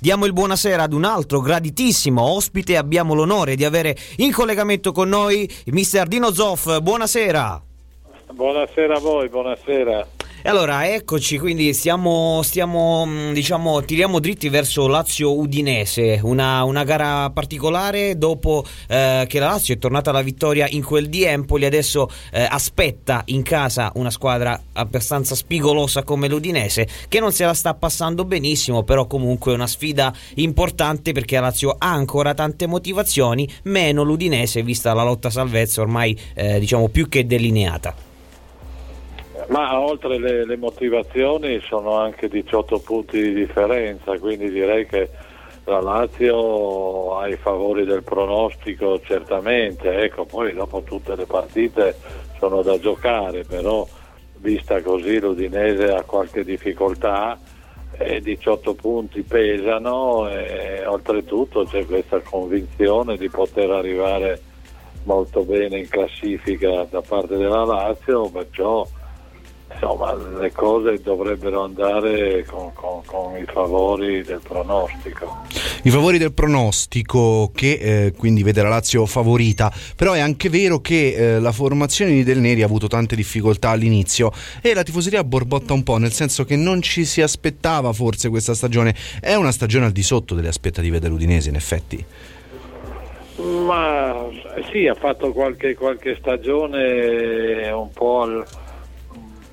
diamo il buonasera ad un altro graditissimo ospite. Abbiamo l'onore di avere in collegamento con noi il mister Dino Zoff. Buonasera. Buonasera a voi, buonasera. E allora eccoci, quindi stiamo, stiamo mm, diciamo, tiriamo dritti verso Lazio-Udinese, una, una gara particolare dopo eh, che la Lazio è tornata alla vittoria in quel di Empoli, adesso eh, aspetta in casa una squadra abbastanza spigolosa come l'Udinese, che non se la sta passando benissimo, però comunque è una sfida importante perché la Lazio ha ancora tante motivazioni, meno l'Udinese vista la lotta salvezza ormai eh, diciamo più che delineata. Ma oltre le, le, motivazioni sono anche 18 punti di differenza, quindi direi che la Lazio ha i favori del pronostico certamente, ecco, poi dopo tutte le partite sono da giocare, però vista così l'Udinese ha qualche difficoltà e 18 punti pesano e oltretutto c'è questa convinzione di poter arrivare molto bene in classifica da parte della Lazio, perciò insomma le cose dovrebbero andare con, con, con, i favori del pronostico. I favori del pronostico che eh, quindi vede la Lazio favorita, però è anche vero che eh, la formazione di Del Neri ha avuto tante difficoltà all'inizio e la tifoseria borbotta un po', nel senso che non ci si aspettava forse questa stagione, è una stagione al di sotto delle aspettative dell'Udinese in effetti. Ma sì, ha fatto qualche, qualche stagione un po' al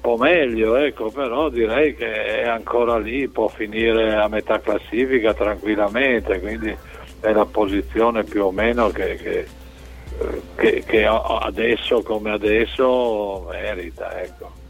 po' meglio, ecco, però direi che è ancora lì, può finire a metà classifica tranquillamente, quindi è la posizione più o meno che, che, che, che adesso come adesso merita. Ecco.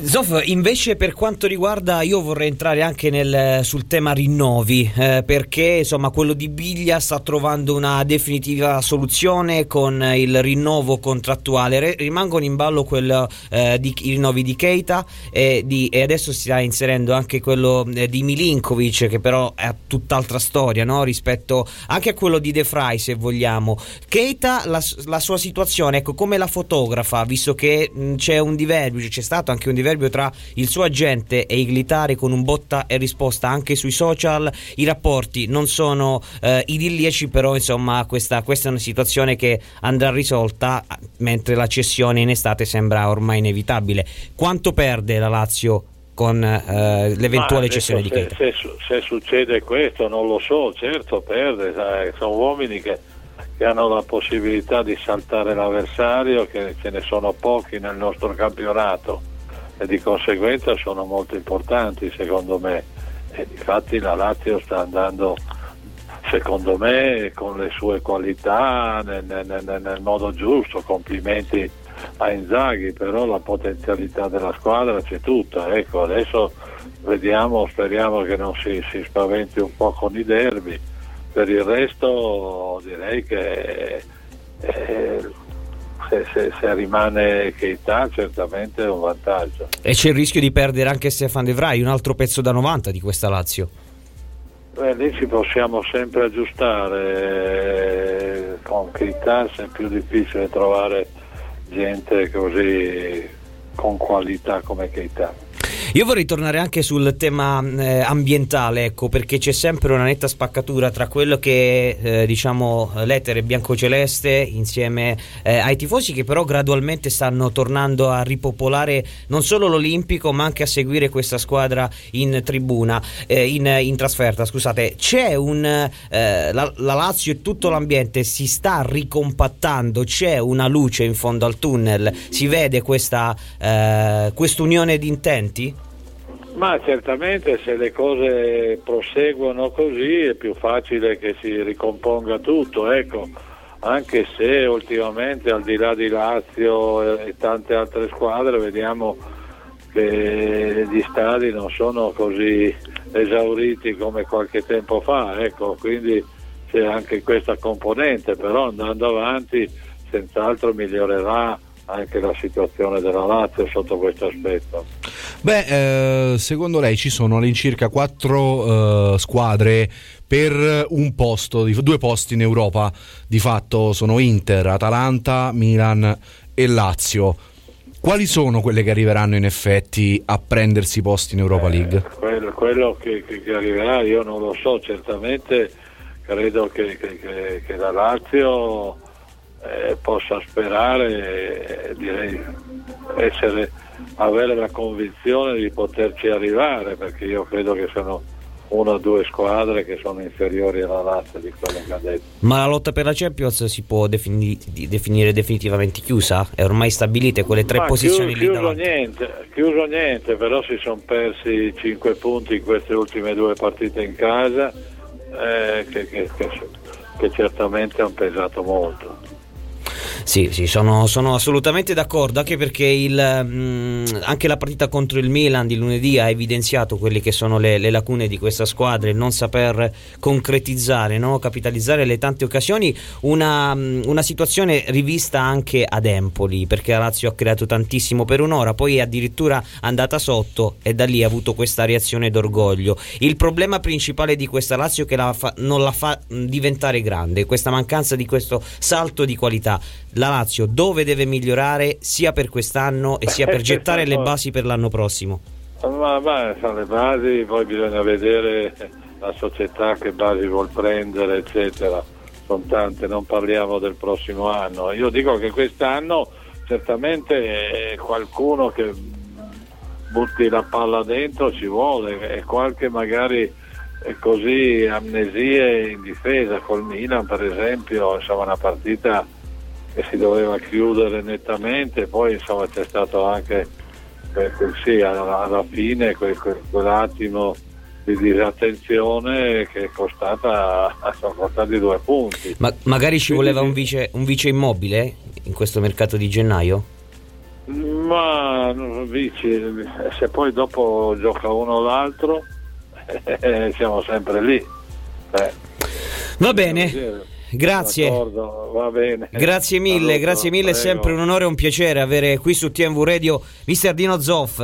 Zoff, invece per quanto riguarda, io vorrei entrare anche nel, sul tema rinnovi, eh, perché insomma quello di Biglia sta trovando una definitiva soluzione con il rinnovo contrattuale, Re, rimangono in ballo quello, eh, di, i rinnovi di Keita e, di, e, adesso si sta inserendo anche quello eh, di Milinkovic che però è tutt'altra storia no? rispetto anche a quello di De Frey se vogliamo. Keita, la, la sua situazione, ecco come la fotografa, visto che mh, c'è un diverbio, c'è stato anche un diverbio diverbio tra il suo agente e Iglitare con un botta e risposta anche sui social. I rapporti non sono eh, idilliaci, però insomma questa, questa, è una situazione che andrà risolta mentre la cessione in estate sembra ormai inevitabile. Quanto perde la Lazio con eh, l'eventuale cessione di Keita? Se, se, se, succede questo non lo so, certo perde, sai, sono uomini che, che, hanno la possibilità di saltare l'avversario, che ce ne sono pochi nel nostro campionato e di conseguenza sono molto importanti secondo me. E infatti la Lazio sta andando secondo me con le sue qualità nel, nel, nel modo giusto. Complimenti a Inzaghi però la potenzialità della squadra c'è tutta. Ecco adesso vediamo speriamo che non si, si spaventi un po' con i derby. Per il resto direi che eh, se, se, se, rimane Keita certamente è un vantaggio. E c'è il rischio di perdere anche Stefan De Vrij, un altro pezzo da 90 di questa Lazio. Beh, lì ci possiamo sempre aggiustare, con Keita è più difficile trovare gente così con qualità come Keita. Io vorrei tornare anche sul tema eh, ambientale, ecco, perché c'è sempre una netta spaccatura tra quello che eh, diciamo l'etere biancoceleste insieme eh, ai tifosi che però gradualmente stanno tornando a ripopolare non solo l'Olimpico, ma anche a seguire questa squadra in tribuna, eh, in, in, trasferta, scusate. C'è un eh, la, la Lazio e tutto l'ambiente si sta ricompattando, c'è una luce in fondo al tunnel, si vede questa eh, quest'unione di intenti? Ma certamente se le cose proseguono così è più facile che si ricomponga tutto, ecco, anche se ultimamente al di là di Lazio e tante altre squadre vediamo che gli stadi non sono così esauriti come qualche tempo fa, ecco, quindi c'è anche questa componente, però andando avanti senz'altro migliorerà anche la situazione della Lazio sotto questo aspetto. Beh, eh, secondo lei ci sono all'incirca quattro eh, squadre per un posto, due posti in Europa, di fatto sono Inter, Atalanta, Milan e Lazio. Quali sono quelle che arriveranno in effetti a prendersi posti in Europa League? Eh, quello, quello che, che, che, arriverà io non lo so, certamente credo che, che la Lazio eh, possa sperare, eh, direi, essere, avere la convinzione di poterci arrivare, perché io credo che sono una o due squadre che sono inferiori alla Lazio di quello che ha detto. Ma la lotta per la Champions si può defini- definire definitivamente chiusa? È ormai stabilite quelle tre Ma posizioni chiuso, lì chiuso niente, chiuso niente, però si sono persi 5 punti in queste ultime due partite in casa eh, che, che, che, che certamente hanno pesato molto. Sì, sì, sono, sono, assolutamente d'accordo, anche perché il, mh, mm, anche la partita contro il Milan di lunedì ha evidenziato quelle che sono le, le lacune di questa squadra, il non saper concretizzare, no? capitalizzare le tante occasioni, una, mm, una, situazione rivista anche ad Empoli, perché la Lazio ha creato tantissimo per un'ora, poi è addirittura andata sotto e da lì ha avuto questa reazione d'orgoglio. Il problema principale di questa Lazio è che la fa, non la fa mm, diventare grande, questa mancanza di questo salto di qualità la Lazio dove deve migliorare sia per quest'anno e sia per gettare le basi per l'anno prossimo? Ma, ma sono le basi, poi bisogna vedere la società che basi vuol prendere, eccetera. Sono tante, non parliamo del prossimo anno. Io dico che quest'anno certamente qualcuno che butti la palla dentro ci vuole e qualche magari così amnesie in difesa col Milan per esempio insomma una partita che si doveva chiudere nettamente, poi insomma c'è stato anche eh, sì, alla, alla, fine quel, quel, quell'attimo di disattenzione che è costata, sono costati due punti. Ma magari ci voleva un vice, un vice immobile in questo mercato di gennaio? Ma vici, se poi dopo gioca uno o l'altro, eh, siamo sempre lì. Eh, Va bene. Grazie. Va bene. Grazie mille, Saluto, grazie mille, è sempre un onore e un piacere avere qui su TMV Radio Mister Dino Zoff.